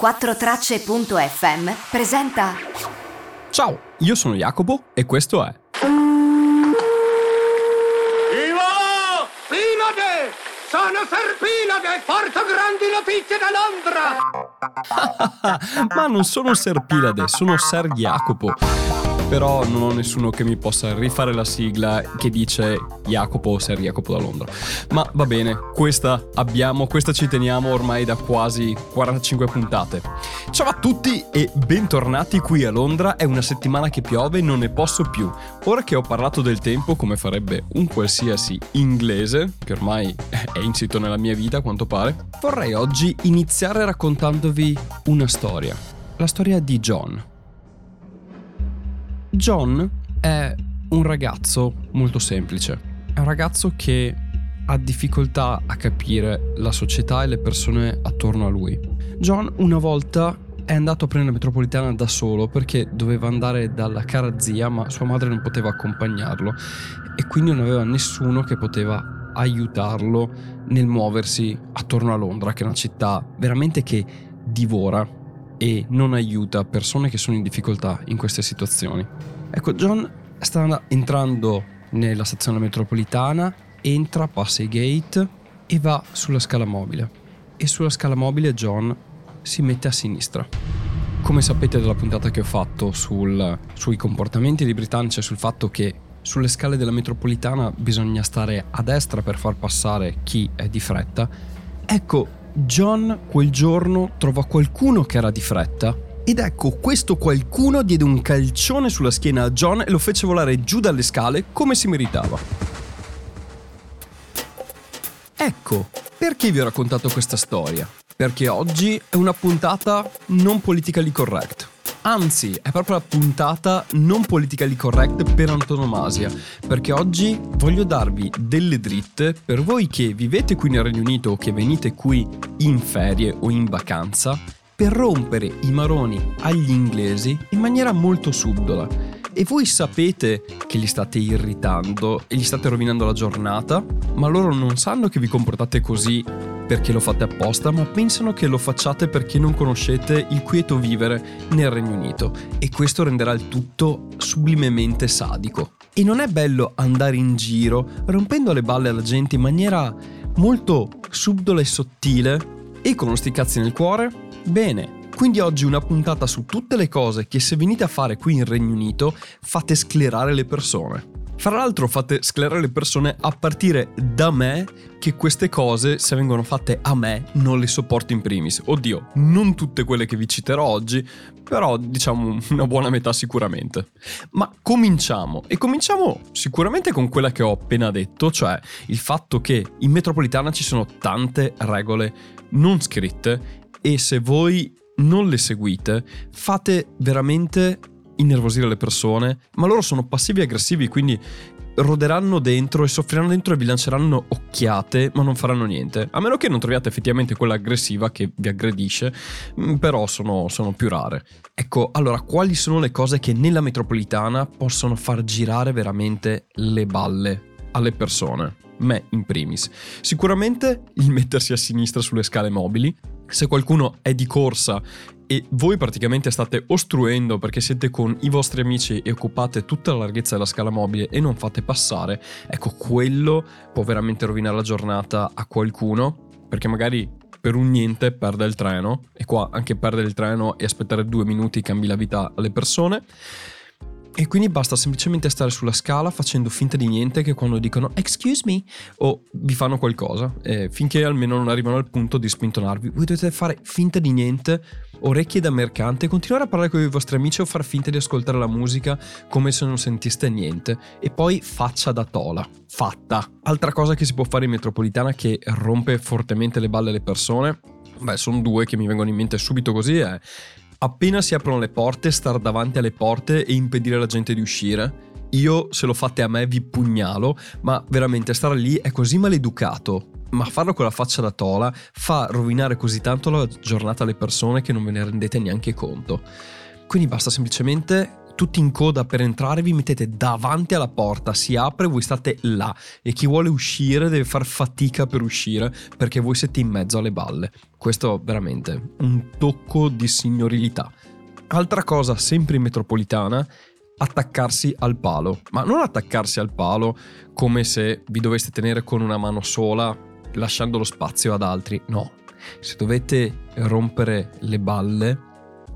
4Tracce.fm presenta. Ciao, io sono Jacopo e questo è. Ivo! Pinade! Sono Serpinade! Porto grandi notizie da Londra! Ma non sono Serpilade, sono Ser Jacopo. Però non ho nessuno che mi possa rifare la sigla che dice Jacopo o Ser Jacopo da Londra. Ma va bene, questa abbiamo, questa ci teniamo ormai da quasi 45 puntate. Ciao a tutti e bentornati qui a Londra. È una settimana che piove, non ne posso più. Ora che ho parlato del tempo, come farebbe un qualsiasi inglese, che ormai è insito nella mia vita a quanto pare, vorrei oggi iniziare raccontandovi una storia. La storia di John. John è un ragazzo molto semplice. È un ragazzo che ha difficoltà a capire la società e le persone attorno a lui. John una volta è andato a prendere la metropolitana da solo perché doveva andare dalla cara zia, ma sua madre non poteva accompagnarlo e quindi non aveva nessuno che poteva aiutarlo nel muoversi attorno a Londra, che è una città veramente che divora e non aiuta persone che sono in difficoltà in queste situazioni. Ecco, John sta entrando nella stazione metropolitana, entra, passa i gate e va sulla scala mobile. E sulla scala mobile John si mette a sinistra. Come sapete dalla puntata che ho fatto sul, sui comportamenti dei britannici e sul fatto che sulle scale della metropolitana bisogna stare a destra per far passare chi è di fretta, ecco John quel giorno trova qualcuno che era di fretta ed ecco, questo qualcuno diede un calcione sulla schiena a John e lo fece volare giù dalle scale come si meritava. Ecco, perché vi ho raccontato questa storia? Perché oggi è una puntata non politically correct. Anzi, è proprio la puntata non politically correct per antonomasia, perché oggi voglio darvi delle dritte per voi che vivete qui nel Regno Unito o che venite qui in ferie o in vacanza, per rompere i maroni agli inglesi in maniera molto subdola. E voi sapete che li state irritando e gli state rovinando la giornata, ma loro non sanno che vi comportate così perché lo fate apposta, ma pensano che lo facciate perché non conoscete il quieto vivere nel Regno Unito e questo renderà il tutto sublimemente sadico. E non è bello andare in giro rompendo le balle alla gente in maniera molto subdola e sottile e con uno sticazzi nel cuore? Bene, quindi oggi una puntata su tutte le cose che se venite a fare qui in Regno Unito fate sclerare le persone. Fra l'altro fate sclerare le persone a partire da me che queste cose, se vengono fatte a me, non le sopporto in primis. Oddio, non tutte quelle che vi citerò oggi, però diciamo una buona metà sicuramente. Ma cominciamo, e cominciamo sicuramente con quella che ho appena detto, cioè il fatto che in metropolitana ci sono tante regole non scritte e se voi non le seguite fate veramente innervosire le persone, ma loro sono passivi e aggressivi, quindi roderanno dentro e soffriranno dentro e vi lanceranno occhiate, ma non faranno niente. A meno che non troviate effettivamente quella aggressiva che vi aggredisce, mm, però sono, sono più rare. Ecco, allora, quali sono le cose che nella metropolitana possono far girare veramente le balle alle persone? Me in primis. Sicuramente il mettersi a sinistra sulle scale mobili. Se qualcuno è di corsa e voi praticamente state ostruendo perché siete con i vostri amici e occupate tutta la larghezza della scala mobile e non fate passare, ecco quello può veramente rovinare la giornata a qualcuno perché magari per un niente perde il treno e qua anche perdere il treno e aspettare due minuti cambi la vita alle persone. E quindi basta semplicemente stare sulla scala facendo finta di niente che quando dicono excuse me o vi fanno qualcosa, eh, finché almeno non arrivano al punto di spintonarvi. Voi dovete fare finta di niente, orecchie da mercante, continuare a parlare con i vostri amici o far finta di ascoltare la musica come se non sentiste niente. E poi faccia da tola, fatta. Altra cosa che si può fare in metropolitana che rompe fortemente le balle alle persone, beh sono due che mi vengono in mente subito così, è appena si aprono le porte, star davanti alle porte e impedire alla gente di uscire. Io, se lo fate a me, vi pugnalo, ma veramente stare lì è così maleducato. Ma farlo con la faccia da tola fa rovinare così tanto la giornata alle persone che non ve ne rendete neanche conto. Quindi basta semplicemente tutti in coda per entrare, vi mettete davanti alla porta, si apre, voi state là e chi vuole uscire deve far fatica per uscire perché voi siete in mezzo alle balle. Questo veramente un tocco di signorilità. Altra cosa, sempre in metropolitana, attaccarsi al palo, ma non attaccarsi al palo come se vi doveste tenere con una mano sola lasciando lo spazio ad altri, no. Se dovete rompere le balle,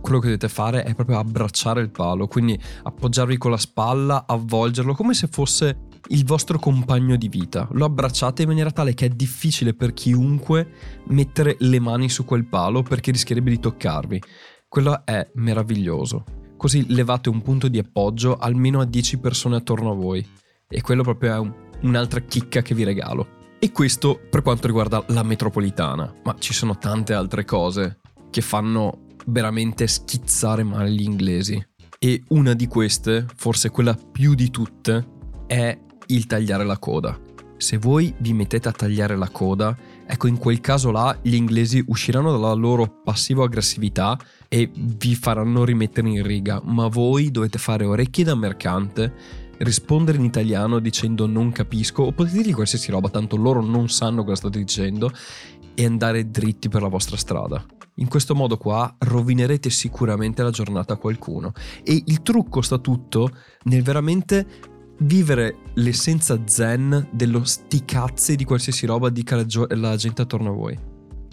quello che dovete fare è proprio abbracciare il palo, quindi appoggiarvi con la spalla, avvolgerlo come se fosse il vostro compagno di vita. Lo abbracciate in maniera tale che è difficile per chiunque mettere le mani su quel palo perché rischierebbe di toccarvi. Quello è meraviglioso. Così levate un punto di appoggio almeno a 10 persone attorno a voi. E quello proprio è un, un'altra chicca che vi regalo. E questo per quanto riguarda la metropolitana, ma ci sono tante altre cose che fanno veramente schizzare male gli inglesi. E una di queste, forse quella più di tutte, è il tagliare la coda. Se voi vi mettete a tagliare la coda, ecco in quel caso là gli inglesi usciranno dalla loro passivo-aggressività e vi faranno rimettere in riga, ma voi dovete fare orecchie da mercante, rispondere in italiano dicendo non capisco o potete dirgli qualsiasi roba, tanto loro non sanno cosa state dicendo e andare dritti per la vostra strada. In questo modo qua rovinerete sicuramente la giornata a qualcuno e il trucco sta tutto nel veramente vivere l'essenza zen dello sti cazzi di qualsiasi roba dica la, gio- la gente attorno a voi.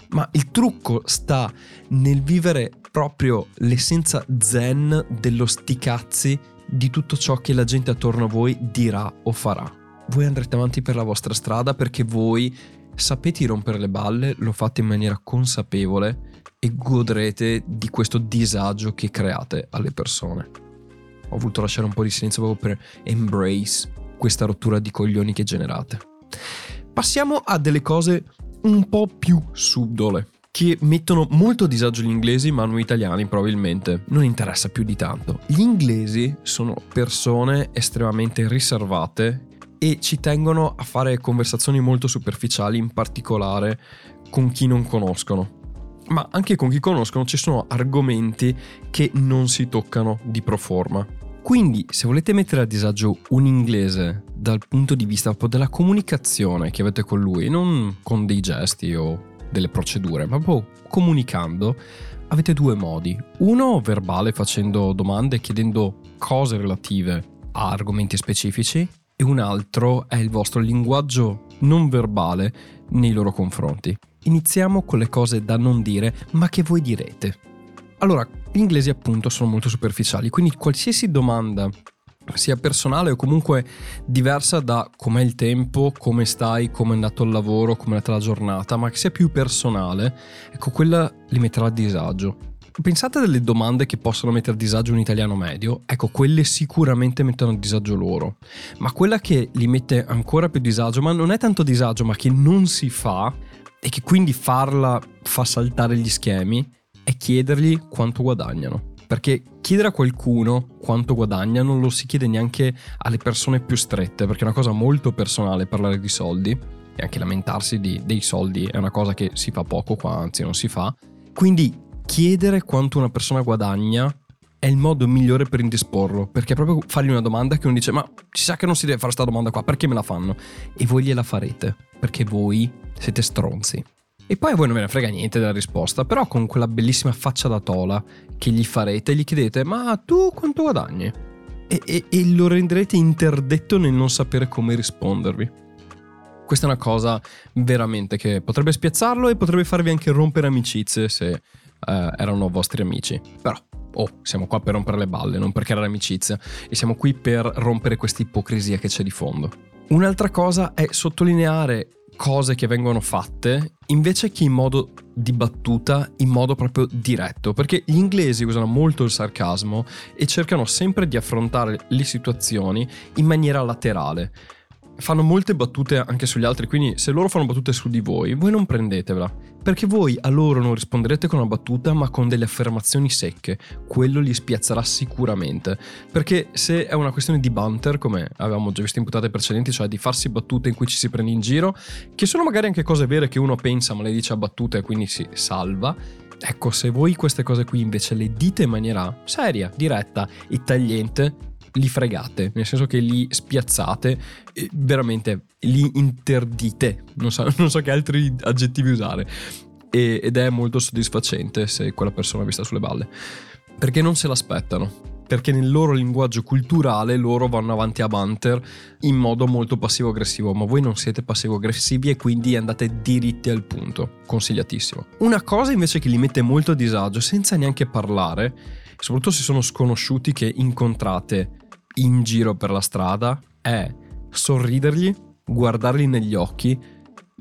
Ma il trucco sta nel vivere proprio l'essenza zen dello sti cazzi di tutto ciò che la gente attorno a voi dirà o farà. Voi andrete avanti per la vostra strada perché voi sapete rompere le balle, lo fate in maniera consapevole e godrete di questo disagio che create alle persone ho voluto lasciare un po' di silenzio proprio per embrace questa rottura di coglioni che generate. Passiamo a delle cose un po' più subdole, che mettono molto a disagio gli inglesi, ma noi italiani probabilmente non interessa più di tanto. Gli inglesi sono persone estremamente riservate e ci tengono a fare conversazioni molto superficiali, in particolare con chi non conoscono ma anche con chi conoscono ci sono argomenti che non si toccano di pro forma. Quindi, se volete mettere a disagio un inglese dal punto di vista della comunicazione che avete con lui, non con dei gesti o delle procedure, ma proprio comunicando, avete due modi. Uno verbale facendo domande, chiedendo cose relative a argomenti specifici e un altro è il vostro linguaggio non verbale nei loro confronti. Iniziamo con le cose da non dire, ma che voi direte. Allora, gli inglesi appunto sono molto superficiali, quindi qualsiasi domanda sia personale o comunque diversa da com'è il tempo, come stai, come è andato il lavoro, come è andata la giornata, ma che sia più personale, ecco quella li metterà a disagio. Pensate a delle domande che possono mettere a disagio un italiano medio, ecco quelle sicuramente mettono a disagio loro, ma quella che li mette ancora più a disagio, ma non è tanto disagio, ma che non si fa, e che quindi farla fa saltare gli schemi è chiedergli quanto guadagnano. Perché chiedere a qualcuno quanto guadagna non lo si chiede neanche alle persone più strette, perché è una cosa molto personale parlare di soldi e anche lamentarsi di, dei soldi è una cosa che si fa poco qua, anzi non si fa. Quindi chiedere quanto una persona guadagna è il modo migliore per indisporlo, perché è proprio fargli una domanda che uno dice ma ci sa che non si deve fare questa domanda qua, perché me la fanno? E voi gliela farete, perché voi siete stronzi. E poi a voi non ve ne frega niente della risposta, però con quella bellissima faccia da tola che gli farete, gli chiedete ma tu quanto guadagni? E, e, e lo renderete interdetto nel non sapere come rispondervi. Questa è una cosa veramente che potrebbe spiazzarlo e potrebbe farvi anche rompere amicizie se eh, erano vostri amici. Però oh, siamo qua per rompere le balle, non per creare amicizia, e siamo qui per rompere questa ipocrisia che c'è di fondo. Un'altra cosa è sottolineare cose che vengono fatte invece che in modo di battuta, in modo proprio diretto, perché gli inglesi usano molto il sarcasmo e cercano sempre di affrontare le situazioni in maniera laterale fanno molte battute anche sugli altri, quindi se loro fanno battute su di voi, voi non prendetevela. Perché voi a loro non risponderete con una battuta, ma con delle affermazioni secche. Quello li spiazzerà sicuramente. Perché se è una questione di banter, come avevamo già visto in puntate precedenti, cioè di farsi battute in cui ci si prende in giro, che sono magari anche cose vere che uno pensa ma le dice a battute e quindi si salva, Ecco, se voi queste cose qui invece le dite in maniera seria, diretta e tagliente, li fregate, nel senso che li spiazzate, veramente li interdite, non so, non so che altri aggettivi usare, e, ed è molto soddisfacente se quella persona vi sta sulle balle, perché non se l'aspettano. Perché nel loro linguaggio culturale loro vanno avanti a banter in modo molto passivo-aggressivo, ma voi non siete passivo-aggressivi e quindi andate diritti al punto. Consigliatissimo. Una cosa invece che li mette molto a disagio, senza neanche parlare, soprattutto se sono sconosciuti che incontrate in giro per la strada, è sorridergli, guardarli negli occhi.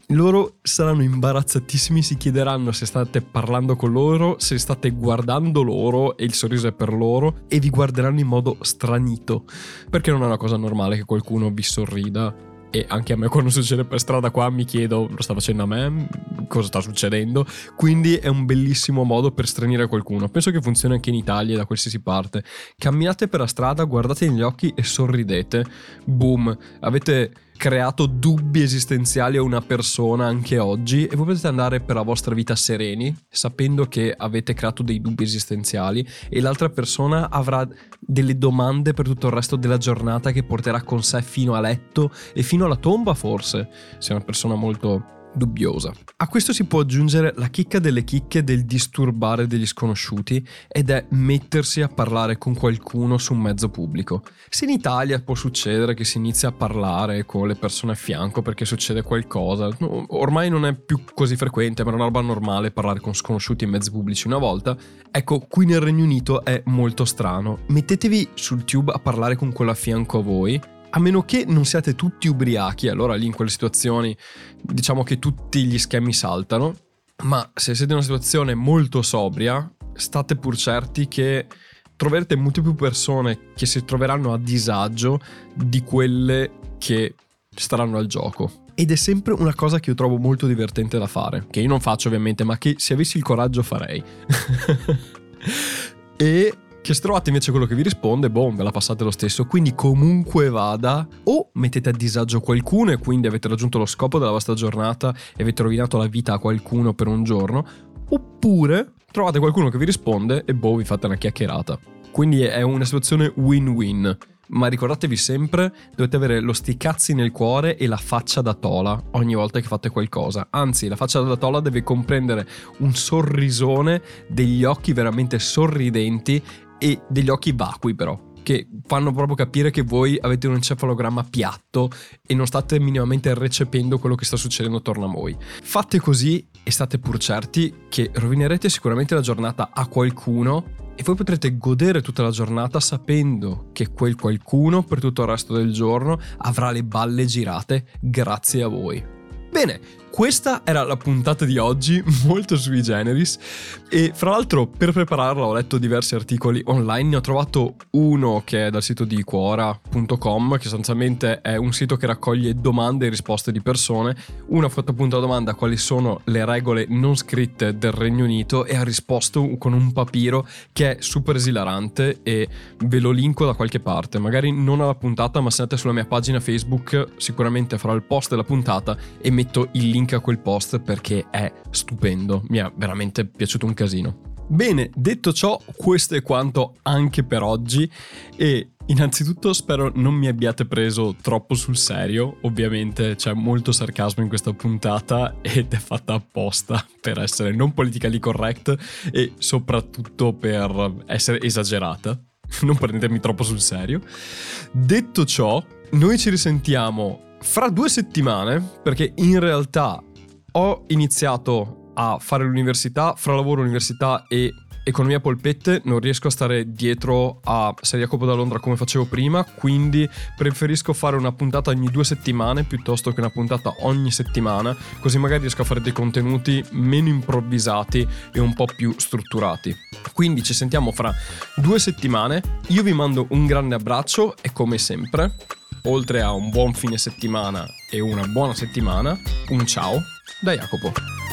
Loro saranno imbarazzatissimi, si chiederanno se state parlando con loro, se state guardando loro e il sorriso è per loro e vi guarderanno in modo stranito, perché non è una cosa normale che qualcuno vi sorrida e anche a me quando succede per strada qua mi chiedo lo sta facendo a me? Cosa sta succedendo? Quindi è un bellissimo modo per stranire qualcuno. Penso che funzioni anche in Italia da qualsiasi parte. Camminate per la strada guardate negli occhi e sorridete. Boom. Avete creato dubbi esistenziali a una persona anche oggi? E voi potete andare per la vostra vita sereni sapendo che avete creato dei dubbi esistenziali e l'altra persona avrà delle domande per tutto il resto della giornata che porterà con sé fino a letto e fino alla tomba forse? Se è una persona molto dubbiosa. A questo si può aggiungere la chicca delle chicche del disturbare degli sconosciuti ed è mettersi a parlare con qualcuno su un mezzo pubblico. Se in Italia può succedere che si inizi a parlare con le persone a fianco perché succede qualcosa, ormai non è più così frequente, ma è una roba normale parlare con sconosciuti in mezzi pubblici una volta, ecco qui nel Regno Unito è molto strano. Mettetevi sul tube a parlare con quello a fianco a voi a meno che non siate tutti ubriachi, allora lì in quelle situazioni diciamo che tutti gli schemi saltano, ma se siete in una situazione molto sobria, state pur certi che troverete molte più persone che si troveranno a disagio di quelle che staranno al gioco. Ed è sempre una cosa che io trovo molto divertente da fare, che io non faccio ovviamente, ma che se avessi il coraggio farei. e che se trovate invece quello che vi risponde, boh, ve la passate lo stesso. Quindi comunque vada, o mettete a disagio qualcuno e quindi avete raggiunto lo scopo della vostra giornata e avete rovinato la vita a qualcuno per un giorno, oppure trovate qualcuno che vi risponde e boh, vi fate una chiacchierata. Quindi è una situazione win-win. Ma ricordatevi sempre, dovete avere lo sticazzi nel cuore e la faccia da tola ogni volta che fate qualcosa. Anzi, la faccia da tola deve comprendere un sorrisone, degli occhi veramente sorridenti e degli occhi vacui però che fanno proprio capire che voi avete un encefalogramma piatto e non state minimamente recependo quello che sta succedendo attorno a voi. Fate così e state pur certi che rovinerete sicuramente la giornata a qualcuno e voi potrete godere tutta la giornata sapendo che quel qualcuno per tutto il resto del giorno avrà le balle girate grazie a voi. Bene, questa era la puntata di oggi, molto sui generis. E fra l'altro, per prepararla, ho letto diversi articoli online. Ne ho trovato uno che è dal sito di Quora.com, che sostanzialmente è un sito che raccoglie domande e risposte di persone. Uno ha fatto appunto la domanda quali sono le regole non scritte del Regno Unito e ha risposto con un papiro che è super esilarante e ve lo linko da qualche parte. Magari non alla puntata, ma se andate sulla mia pagina Facebook, sicuramente farò il post della puntata e metto il link link a quel post perché è stupendo, mi è veramente piaciuto un casino. Bene, detto ciò, questo è quanto anche per oggi e innanzitutto spero non mi abbiate preso troppo sul serio, ovviamente c'è molto sarcasmo in questa puntata ed è fatta apposta per essere non politically correct e soprattutto per essere esagerata, non prendetemi troppo sul serio. Detto ciò, noi ci risentiamo fra due settimane, perché in realtà ho iniziato a fare l'università, fra lavoro, università e economia polpette non riesco a stare dietro a Serie Jacopo da Londra come facevo prima, quindi preferisco fare una puntata ogni due settimane piuttosto che una puntata ogni settimana, così magari riesco a fare dei contenuti meno improvvisati e un po' più strutturati. Quindi ci sentiamo fra due settimane, io vi mando un grande abbraccio e come sempre oltre a un buon fine settimana e una buona settimana, un ciao da Jacopo.